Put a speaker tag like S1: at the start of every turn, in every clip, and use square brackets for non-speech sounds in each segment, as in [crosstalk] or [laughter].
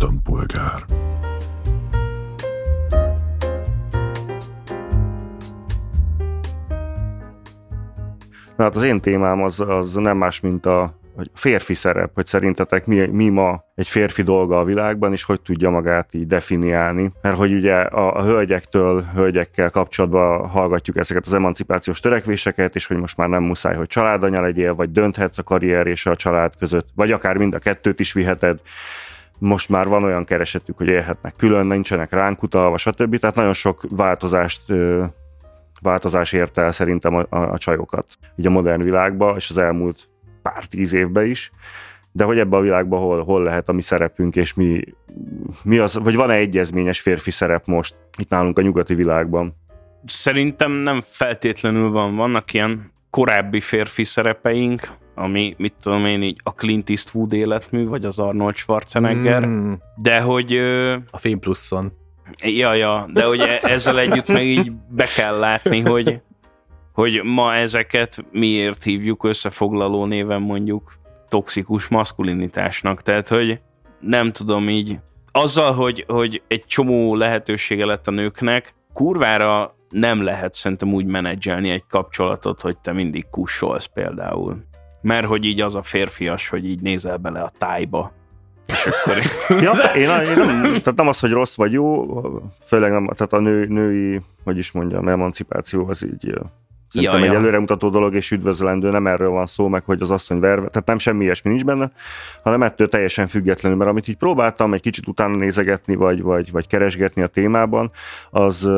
S1: istenpolgár.
S2: Na hát az én témám az, az nem más, mint a hogy férfi szerep, hogy szerintetek mi, mi ma egy férfi dolga a világban, és hogy tudja magát így definiálni. Mert hogy ugye a, a hölgyektől, hölgyekkel kapcsolatban hallgatjuk ezeket az emancipációs törekvéseket, és hogy most már nem muszáj, hogy családanya legyél, vagy dönthetsz a karrier és a család között, vagy akár mind a kettőt is viheted most már van olyan keresetük, hogy élhetnek külön, nincsenek ránk utalva, stb. Tehát nagyon sok változást változás érte el szerintem a, a, a csajokat így a modern világba, és az elmúlt pár tíz évben is, de hogy ebben a világban hol, hol lehet a mi szerepünk, és mi, mi az, vagy van-e egyezményes férfi szerep most itt nálunk a nyugati világban?
S3: Szerintem nem feltétlenül van. Vannak ilyen korábbi férfi szerepeink, ami, mit tudom én, így a Clint Eastwood életmű, vagy az Arnold Schwarzenegger, mm. de hogy...
S4: A Film Pluszon.
S3: Ja, ja, de hogy e- ezzel együtt meg így be kell látni, hogy, hogy ma ezeket miért hívjuk összefoglaló néven mondjuk toxikus maszkulinitásnak. Tehát, hogy nem tudom így, azzal, hogy, hogy egy csomó lehetősége lett a nőknek, kurvára nem lehet szerintem úgy menedzselni egy kapcsolatot, hogy te mindig kussolsz például. Mert hogy így az a férfias, hogy így nézel bele a tájba,
S2: és akkor [laughs] ja, én, én nem, tehát nem az, hogy rossz vagy jó, főleg nem, tehát a nő, női, hogy is mondjam, emancipáció az így Szerintem ja, egy ja. előremutató dolog és üdvözlendő, nem erről van szó, meg hogy az asszony verve, tehát nem semmi ilyesmi nincs benne, hanem ettől teljesen függetlenül, mert amit így próbáltam egy kicsit utána nézegetni, vagy, vagy, vagy keresgetni a témában, az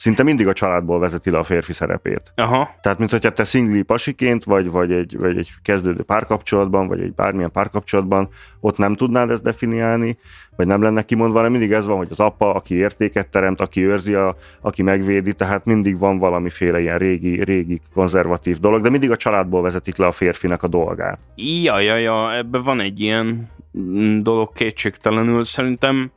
S2: szinte mindig a családból vezeti le a férfi szerepét. Aha. Tehát, mint hogyha te szingli pasiként, vagy, vagy, egy, vagy egy kezdődő párkapcsolatban, vagy egy bármilyen párkapcsolatban, ott nem tudnád ezt definiálni, vagy nem lenne kimondva, hanem mindig ez van, hogy az apa, aki értéket teremt, aki őrzi, a, aki megvédi, tehát mindig van valamiféle ilyen régi, régi konzervatív dolog, de mindig a családból vezetik le a férfinek a dolgát.
S3: Ja, ja, ja, ebben van egy ilyen dolog kétségtelenül. Szerintem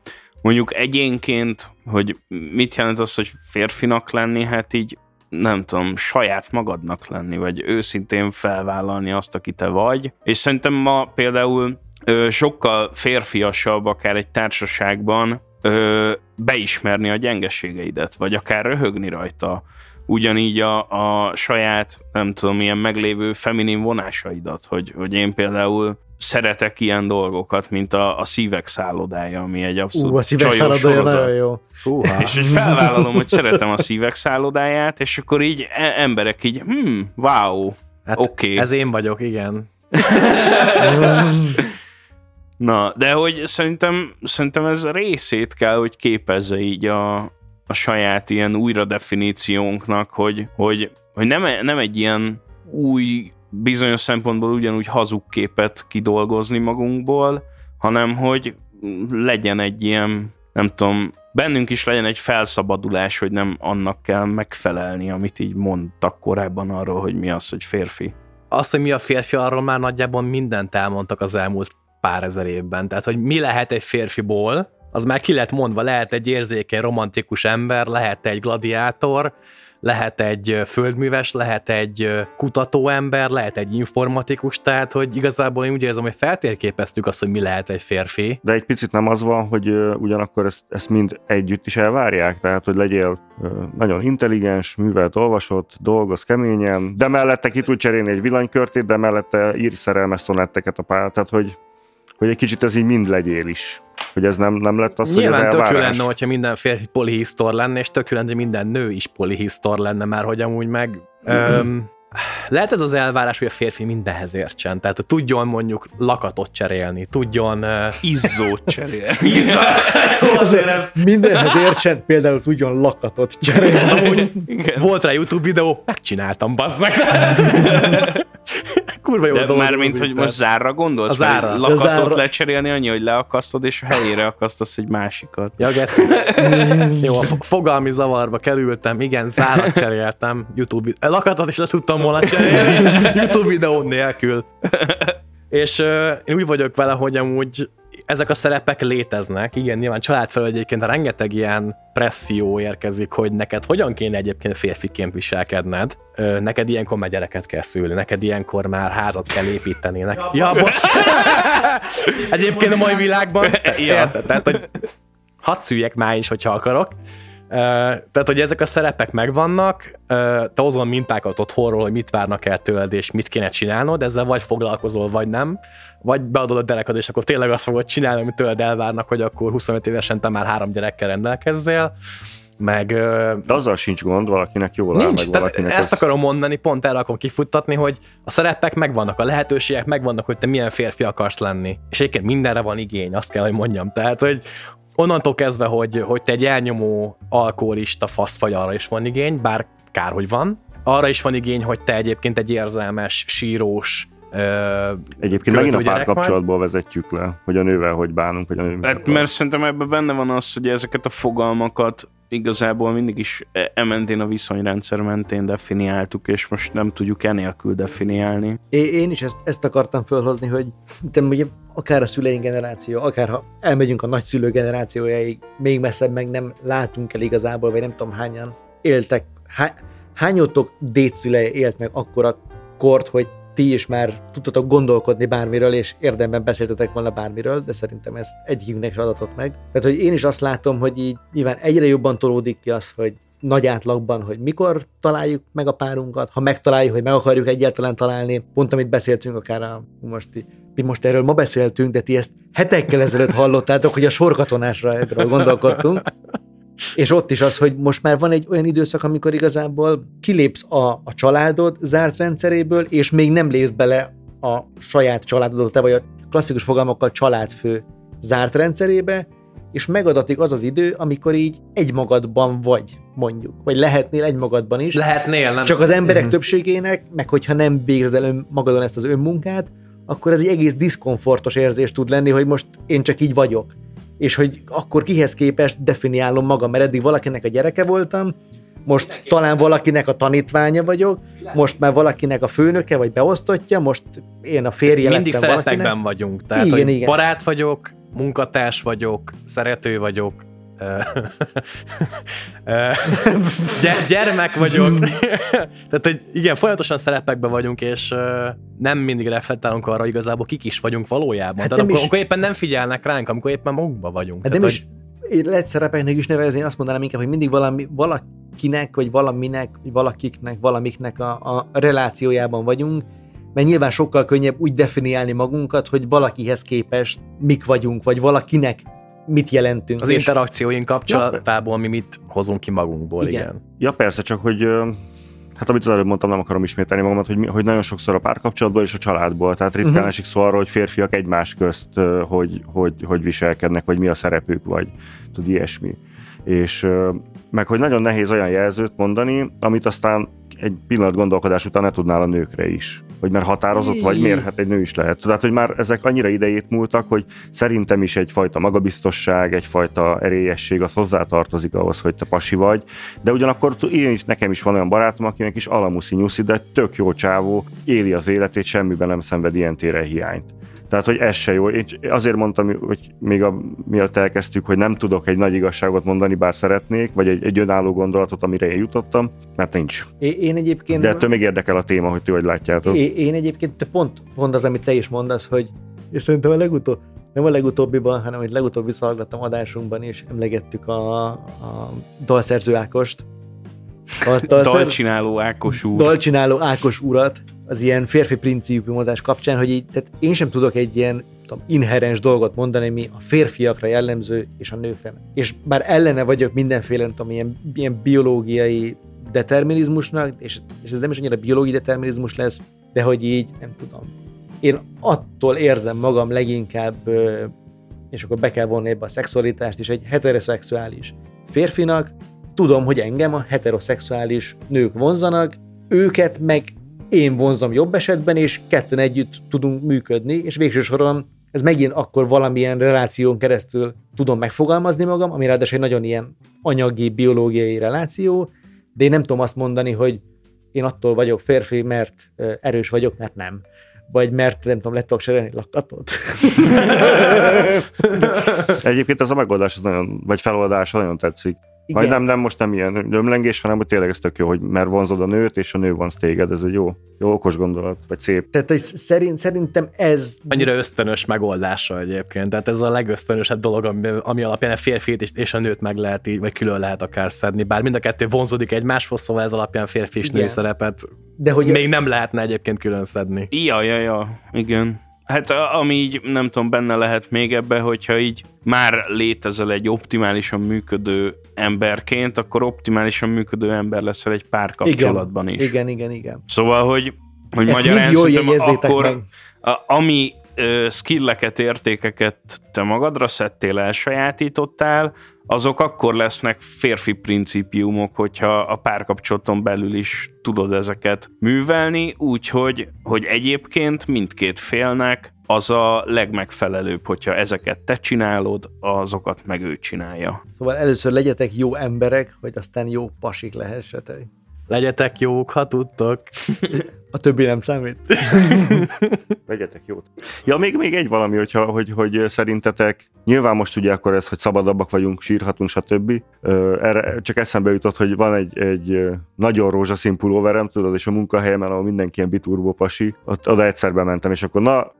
S3: mondjuk egyénként, hogy mit jelent az, hogy férfinak lenni, hát így nem tudom, saját magadnak lenni, vagy őszintén felvállalni azt, aki te vagy. És szerintem ma például ö, sokkal férfiasabb akár egy társaságban ö, beismerni a gyengeségeidet, vagy akár röhögni rajta. Ugyanígy a, a saját, nem tudom, ilyen meglévő feminin vonásaidat, hogy, hogy én például szeretek ilyen dolgokat, mint a, a szívek szállodája, ami egy abszolút uh, a szívek szállodája nagyon jó. Húha. És hogy felvállalom, hogy szeretem a szívek szállodáját, és akkor így e- emberek így, hmm, wow, hát oké. Okay.
S4: Ez én vagyok, igen. [laughs]
S3: Na, de hogy szerintem, szerintem ez részét kell, hogy képezze így a, a saját ilyen újra definíciónknak, hogy, hogy, hogy nem, nem egy ilyen új bizonyos szempontból ugyanúgy hazug képet kidolgozni magunkból, hanem hogy legyen egy ilyen, nem tudom, bennünk is legyen egy felszabadulás, hogy nem annak kell megfelelni, amit így mondtak korábban arról, hogy mi az, hogy férfi.
S4: Az, hogy mi a férfi, arról már nagyjából mindent elmondtak az elmúlt pár ezer évben. Tehát, hogy mi lehet egy férfiból, az már ki lett mondva, lehet egy érzékeny, romantikus ember, lehet egy gladiátor, lehet egy földműves, lehet egy kutatóember, lehet egy informatikus, tehát hogy igazából én úgy érzem, hogy feltérképeztük azt, hogy mi lehet egy férfi.
S2: De egy picit nem az van, hogy ugyanakkor ezt, ezt mind együtt is elvárják, tehát hogy legyél nagyon intelligens, művelt, olvasott, dolgoz keményen, de mellette ki tud cserélni egy villanykörtét, de mellette ír szerelmes szonetteket a pár, tehát hogy, hogy egy kicsit ez így mind legyél is hogy ez nem, nem lett az,
S4: Nyilván
S2: hogy
S4: ez elvárás. lenne, hogyha minden férfi polihisztor lenne, és tök lenne, hogy minden nő is polihisztor lenne, már hogy amúgy meg... Öm, lehet ez az elvárás, hogy a férfi mindenhez értsen, tehát hogy tudjon mondjuk lakatot cserélni, tudjon... Uh...
S3: Izzót cserélni. [laughs]
S5: Izzó. [laughs] Azért ez... Mindenhez értsen, például tudjon lakatot cserélni. Amúgy
S4: volt rá YouTube videó, megcsináltam, bazd meg. [laughs]
S3: Kurva jó De már mint, hogy most zárra gondolsz? A zárra. Lakatot zárra. lecserélni annyi, hogy leakasztod, és a helyére akasztasz egy másikat.
S4: Ja, geci. [laughs] jó, a fogalmi zavarba kerültem, igen, zárat cseréltem YouTube Lakatot is le tudtam volna cserélni [laughs] YouTube videó nélkül. És uh, én úgy vagyok vele, hogy amúgy ezek a szerepek léteznek, igen, nyilván család felől egyébként rengeteg ilyen presszió érkezik, hogy neked hogyan kéne egyébként férfiként viselkedned, Ö, neked ilyenkor már gyereket kell szülni, neked ilyenkor már házat kell építeni. Nek- ja, most. [laughs] egyébként a mai világban, te-
S3: Ja.
S4: érted? Tehát, hogy hadd szüljek már is, hogyha akarok. Tehát, hogy ezek a szerepek megvannak, te hozol mintákat otthonról, hogy mit várnak el tőled, és mit kéne csinálnod, ezzel vagy foglalkozol, vagy nem, vagy beadod a derekad, és akkor tényleg azt fogod csinálni, amit tőled elvárnak, hogy akkor 25 évesen te már három gyerekkel rendelkezzél, meg
S2: De azzal sincs gond, valakinek jól áll,
S4: Nincs,
S2: meg
S4: tehát
S2: valakinek
S4: ezt
S2: ez-
S4: akarom mondani, pont erre akarom kifuttatni, hogy a szerepek megvannak, a lehetőségek megvannak, hogy te milyen férfi akarsz lenni. És egyébként mindenre van igény, azt kell, hogy mondjam. Tehát, hogy onnantól kezdve, hogy, hogy te egy elnyomó alkoholista fasz vagy, arra is van igény, bár kár, hogy van. Arra is van igény, hogy te egyébként egy érzelmes, sírós, ö,
S2: Egyébként megint a párkapcsolatból vezetjük le, hogy a nővel hogy bánunk, vagy a nővel.
S3: Hát, mert szerintem ebben benne van az, hogy ezeket a fogalmakat igazából mindig is e- e mentén a viszonyrendszer mentén definiáltuk, és most nem tudjuk enélkül definiálni.
S5: Én is ezt, ezt akartam fölhozni, hogy szerintem ugye akár a szüleink generáció, akár ha elmegyünk a nagyszülő generációjáig, még messzebb meg nem látunk el igazából, vagy nem tudom hányan éltek, há, hányotok dédszüleje élt meg akkora kort, hogy ti is már tudtatok gondolkodni bármiről, és érdemben beszéltetek volna bármiről, de szerintem ezt egyikünknek se adatott meg. Tehát, hogy én is azt látom, hogy így nyilván egyre jobban tolódik ki az, hogy nagy átlagban, hogy mikor találjuk meg a párunkat, ha megtaláljuk, hogy meg akarjuk egyáltalán találni, pont amit beszéltünk akár a most, mi most erről ma beszéltünk, de ti ezt hetekkel ezelőtt hallottátok, hogy a sorkatonásra erről gondolkodtunk, és ott is az, hogy most már van egy olyan időszak, amikor igazából kilépsz a, a családod zárt rendszeréből, és még nem lépsz bele a saját családodot, te vagy a klasszikus fogalmakkal családfő zárt rendszerébe, és megadatik az az idő, amikor így egymagadban vagy, mondjuk. Vagy lehetnél egymagadban is.
S4: lehetnél, nem?
S5: Csak az emberek
S4: Mhm.
S5: többségének, meg hogyha nem végzel el ön- magadon ezt az önmunkát, akkor ez egy egész diszkomfortos érzés tud lenni, hogy most én csak így vagyok. És hogy akkor kihez képest definiálom magam, mert eddig valakinek a gyereke voltam, most talán valakinek a tanítványa vagyok, most már valakinek a főnöke, vagy beosztottja, most én a férje
S4: Mindig
S5: lettem
S4: szerepekben
S5: valakinek.
S4: vagyunk. Tehát,
S5: Igen, igen.
S4: barát vagyok, munkatárs vagyok, szerető vagyok, [laughs] gyermek vagyok. [laughs] Tehát, hogy igen, folyamatosan szerepekben vagyunk, és nem mindig reflektálunk arra, hogy igazából kik is vagyunk valójában.
S5: Hát
S4: Tehát amikor,
S5: is-
S4: amikor éppen nem figyelnek ránk, amikor éppen magunkban vagyunk.
S5: Hát
S4: Tehát,
S5: nem is én lehet szerepeknek is nevezni, én azt mondanám inkább, hogy mindig valami, valakinek, vagy valaminek, vagy valakiknek, valamiknek a, a relációjában vagyunk, mert nyilván sokkal könnyebb úgy definiálni magunkat, hogy valakihez képest mik vagyunk, vagy valakinek mit jelentünk.
S4: az
S5: És-
S4: interakcióink kapcsolatából mi mit hozunk ki magunkból, igen.
S5: Igen.
S2: Ja persze, csak hogy hát amit az előbb mondtam, nem akarom ismételni magamat, hogy, hogy nagyon sokszor a párkapcsolatból és a családból, tehát ritkán
S5: Mhm.
S2: esik szó arról, hogy férfiak egymás közt hogy, hogy, hogy viselkednek, vagy mi a szerepük, vagy tud ilyesmi. És meg hogy nagyon nehéz olyan jelzőt mondani, amit aztán egy pillanat gondolkodás után ne tudnál a nőkre is. Hogy mert határozott vagy, miért hát egy nő is lehet. Tehát, hogy már ezek annyira idejét múltak, hogy szerintem is egyfajta magabiztosság, egyfajta erélyesség, az hozzátartozik ahhoz, hogy te pasi vagy. De ugyanakkor én is, nekem is van olyan barátom, akinek is alamuszi nyuszi, de tök jó csávó, éli az életét, semmiben nem szenved ilyen téren hiányt. Tehát, hogy ez se jó. Én azért mondtam, hogy még a, miatt elkezdtük, hogy nem tudok egy nagy igazságot mondani, bár szeretnék, vagy egy, egy önálló gondolatot, amire én jutottam, mert nincs.
S5: É- én egyébként...
S2: De ettől még érdekel a téma, hogy ti hogy látjátok.
S5: É- én egyébként te pont, pont az, amit te is mondasz, hogy és szerintem a legutóbb, nem a legutóbbiban, hanem hogy legutóbb visszahallgattam adásunkban, és emlegettük a, a dalszerző Ákost. A [laughs]
S3: Dalcsináló Ákos úr.
S5: dalcsináló Ákos urat, az ilyen férfi principiumozás kapcsán, hogy így, tehát én sem tudok egy ilyen tudom, inherens dolgot mondani, mi a férfiakra jellemző, és a nőkre. És bár ellene vagyok mindenféle, nem tudom, ilyen, ilyen biológiai determinizmusnak, és, és ez nem is annyira biológiai determinizmus lesz, de hogy így, nem tudom. Én attól érzem magam leginkább, és akkor be kell vonni ebbe a szexualitást is, egy heteroszexuális férfinak, tudom, hogy engem a heteroszexuális nők vonzanak, őket meg én vonzom jobb esetben, és ketten együtt tudunk működni, és végső soron ez megint akkor valamilyen reláción keresztül tudom megfogalmazni magam, ami ráadásul egy nagyon ilyen anyagi, biológiai reláció, de én nem tudom azt mondani, hogy én attól vagyok férfi, mert erős vagyok, mert nem. vagy mert nem tudom, lettek serélni lakatot. [laughs]
S2: Egyébként ez a megoldás, az nagyon, vagy feloldás nagyon tetszik.
S5: Igen.
S2: Vagy nem, nem most nem ilyen ömlengés, hanem hogy tényleg ez tök jó, hogy mert vonzod a nőt, és a nő vonz téged, ez egy jó, jó okos gondolat, vagy szép.
S5: Tehát hogy szerint, szerintem ez
S4: Annyira ösztönös megoldása egyébként. Tehát ez a legösztönösebb dolog, ami, ami alapján a férfit és, és a nőt meg lehet így, vagy külön lehet akár szedni. Bár mind a kettő vonzódik egymáshoz, szóval ez alapján férfi és női szerepet
S5: de hogy
S4: még nem lehetne egyébként külön szedni.
S3: Ja, ja, ja, igen. Hát ami így, nem tudom, benne lehet még ebbe, hogyha így már létezel egy optimálisan működő emberként, akkor optimálisan működő ember leszel egy párkapcsolatban is.
S5: Igen, igen, igen.
S3: Szóval, hogy, hogy
S5: Ezt
S3: magyarán
S5: jól
S3: akkor,
S5: meg.
S3: a, ami ö, skilleket, értékeket te magadra szedtél, elsajátítottál, azok akkor lesznek férfi principiumok, hogyha a párkapcsolaton belül is tudod ezeket művelni, úgyhogy hogy egyébként mindkét félnek az a legmegfelelőbb, hogyha ezeket te csinálod, azokat meg ő csinálja.
S5: Szóval először legyetek jó emberek, hogy aztán jó pasik lehessetek.
S4: Legyetek jók, ha tudtok.
S5: A többi nem számít. [laughs]
S2: Vegyetek jót. Ja, még, még egy valami, hogyha, hogy, hogy szerintetek, nyilván most ugye akkor ez, hogy szabadabbak vagyunk, sírhatunk, stb. Erre csak eszembe jutott, hogy van egy, egy nagyon rózsaszín pulóverem, tudod, és a munkahelyemen, ahol mindenki ilyen biturbo pasi, ott, oda egyszer bementem, és akkor na,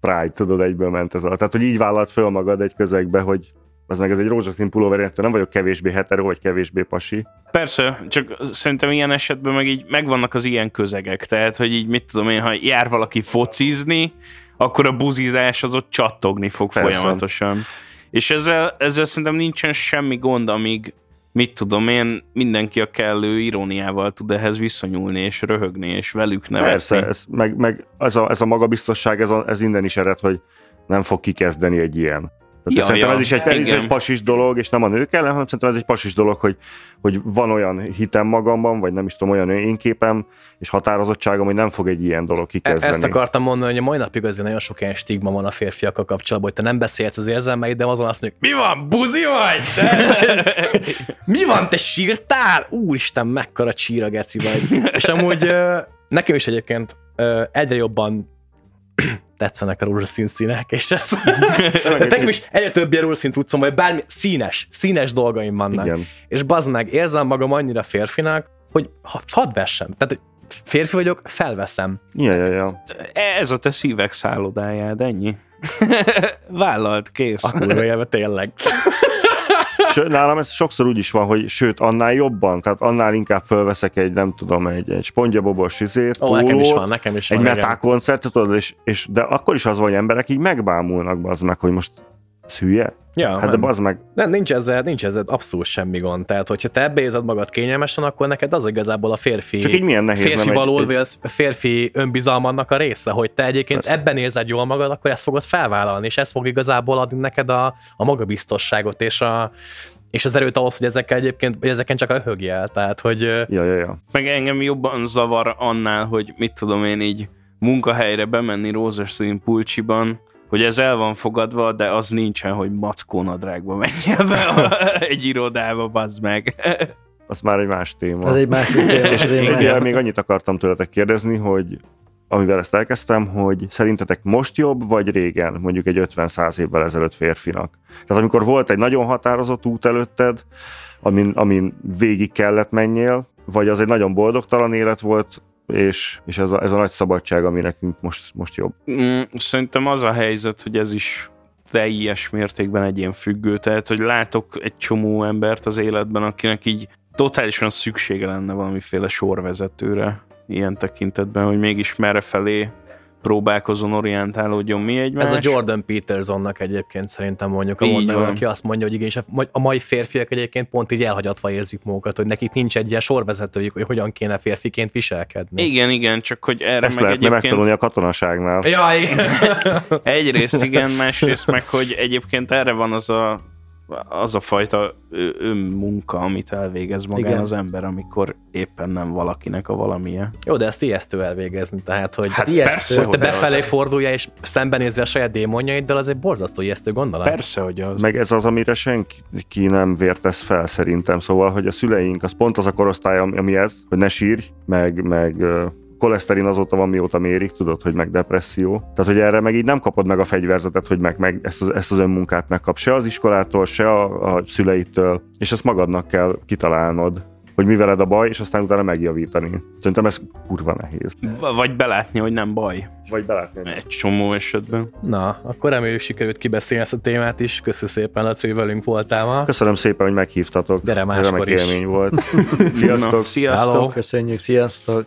S2: Pride, tudod, egyből ment ez a. Tehát, hogy így vállalt föl magad egy közegbe, hogy az meg ez egy rózsaszín pulóver, én nem vagyok kevésbé hetero, vagy kevésbé pasi.
S3: Persze, csak szerintem ilyen esetben meg így megvannak az ilyen közegek, tehát, hogy így mit tudom én, ha jár valaki focizni, akkor a buzizás az ott csattogni fog
S2: Persze.
S3: folyamatosan. És ezzel, ezzel szerintem nincsen semmi gond, amíg mit tudom én, mindenki a kellő iróniával tud ehhez viszonyulni, és röhögni, és velük nevetni.
S2: Persze, ez, meg, meg ez, a, ez a magabiztosság, ez, a, ez innen is ered, hogy nem fog kikezdeni egy ilyen. Tehát
S3: Ja,
S2: szerintem
S3: ja,
S2: ez is egy, ez is egy pasis dolog, és nem a nők ellen, hanem szerintem ez egy pasis dolog, hogy, hogy van olyan hitem magamban, vagy nem is tudom, olyan én képem, és határozottságom, hogy nem fog egy ilyen dolog kikezdeni.
S4: Ezt akartam mondani, hogy a mai napig azért nagyon sok ilyen stigma van a férfiakkal kapcsolatban, hogy te nem beszélsz az érzelmeid, de azon azt mondjuk, mi van, buzi vagy? Te? [laughs] mi van, te sírtál? Úristen, mekkora csíra geci vagy. És amúgy nekem is egyébként egyre jobban [clears throat] tetszenek a rózsaszín színek, és ezt [laughs] nekem is egyre több ilyen rózsaszín cuccom, vagy bármi színes, színes dolgaim vannak.
S2: Igen.
S4: És bazd meg, érzem magam annyira férfinak, hogy ha, hadd vessem. Tehát férfi vagyok, felveszem.
S2: Ja, ja, ja.
S3: Ez a te szívek szállodájád, ennyi. [laughs] Vállalt, kész.
S4: A kurva élve tényleg. [laughs]
S2: Nálam ez sokszor úgy is van, hogy sőt, annál jobban, tehát annál inkább fölveszek egy, nem tudom, egy, egy spongyabobos izét,
S4: Ó, nekem is
S2: pólót,
S4: van, nekem is
S2: egy
S4: van. igen.
S2: metal koncertet, és, és, de akkor is az van, hogy emberek így megbámulnak, az meg, hogy most ez hülye?
S4: Ja,
S2: Hát de
S4: nem.
S2: bazd meg,
S4: Nem, nincs ezzel, nincs ezzel abszolút semmi gond. Tehát, hogyha te ebbe érzed magad kényelmesen, akkor neked az igazából a férfi,
S2: Csak így milyen nehéz,
S4: férfi való,
S2: egy-
S4: vagy az férfi önbizalmannak a része, hogy te egyébként
S2: Persze.
S4: ebben érzed jól magad, akkor ezt fogod felvállalni, és ez fog igazából adni neked a, a magabiztosságot, és a, és az erőt ahhoz, hogy ezekkel egyébként, hogy ezeken csak öhögjel. Tehát, hogy
S2: ja, ja, ja.
S3: Meg engem jobban zavar annál, hogy mit tudom én így munkahelyre bemenni rózsaszín pulcsiban, hogy ez el van fogadva, de az nincsen, hogy mackónadrágba menjél be a- [laughs] egy irodába, bazd meg.
S2: Az már egy más téma.
S5: Ez egy másik téma.
S2: és még,
S5: másik-
S2: még annyit akartam tőletek kérdezni, hogy amivel ezt elkezdtem, hogy szerintetek most jobb, vagy régen, mondjuk egy 50-100 évvel ezelőtt férfinak? Tehát amikor volt egy nagyon határozott út előtted, amin, amin végig kellett menjél, vagy az egy nagyon boldogtalan élet volt, és, és ez, a, ez a nagy szabadság, ami nekünk most, most jobb.
S3: Mm, Szerintem az a helyzet, hogy ez is teljes mértékben egyén függő, tehát hogy látok egy csomó embert az életben, akinek így totálisan szüksége lenne valamiféle sorvezetőre ilyen tekintetben, hogy mégis merre felé próbálkozon, orientálódjon mi egymás.
S4: ez a Jordan Petersonnak egyébként szerintem mondjuk a
S3: van.
S4: aki azt mondja, hogy igenis a- a mai férfiak egyébként pont így elhagyatva érzik magukat, hogy nekik nincs egy ilyen sorvezetőjük, hogy hogyan kéne férfiként viselkedni.
S3: Igen, igen, csak hogy erre
S2: Ezt
S3: meg
S2: lehetne
S3: egyébként
S2: megtanulni a katonaságnál.
S4: Ja, igen. [laughs]
S3: egyrészt igen, másrészt meg, hogy egyébként erre van az a az a fajta önmunka, amit elvégez magán
S5: Igen.
S3: az ember, amikor éppen nem valakinek a valamilyen.
S4: Jó, de ezt ijesztő elvégezni, tehát, hogy
S3: Hát
S5: ijesztő.
S3: persze,
S4: hogy te
S3: hogy
S4: befelé
S3: az.
S4: fordulja és szembenézi a saját démonjaiddal, az egy borzasztó ijesztő gondolat.
S3: Persze, hogy az.
S2: Meg ez az, amire senki nem vértesz fel szerintem. Szóval, hogy a szüleink, az pont az a korosztály, ami ami ez, hogy ne sírj, meg, meg koleszterin azóta van, mióta mérik, tudod, hogy meg depresszió. Tehát, hogy erre meg így nem kapod meg a fegyverzetet, hogy meg, meg ezt, az, ezt az önmunkát megkap se az iskolától, se a, a szüleitől, és ezt magadnak kell kitalálnod hogy mi veled a baj, és aztán utána megjavítani. Szerintem ez kurva nehéz.
S3: V- vagy belátni, hogy nem baj.
S2: Vagy belátni.
S3: Egy csomó esetben.
S4: Na, akkor reméljük sikerült kibeszélni ezt a témát is. Köszönöm szépen, Laci, hogy velünk voltál ma.
S2: Köszönöm szépen, hogy meghívtatok.
S4: Gyere máskor
S2: Remek
S4: is.
S2: élmény volt. [laughs] Sziasztok!
S3: Na, sziasztok!
S4: Hello.
S5: Köszönjük, sziasztok!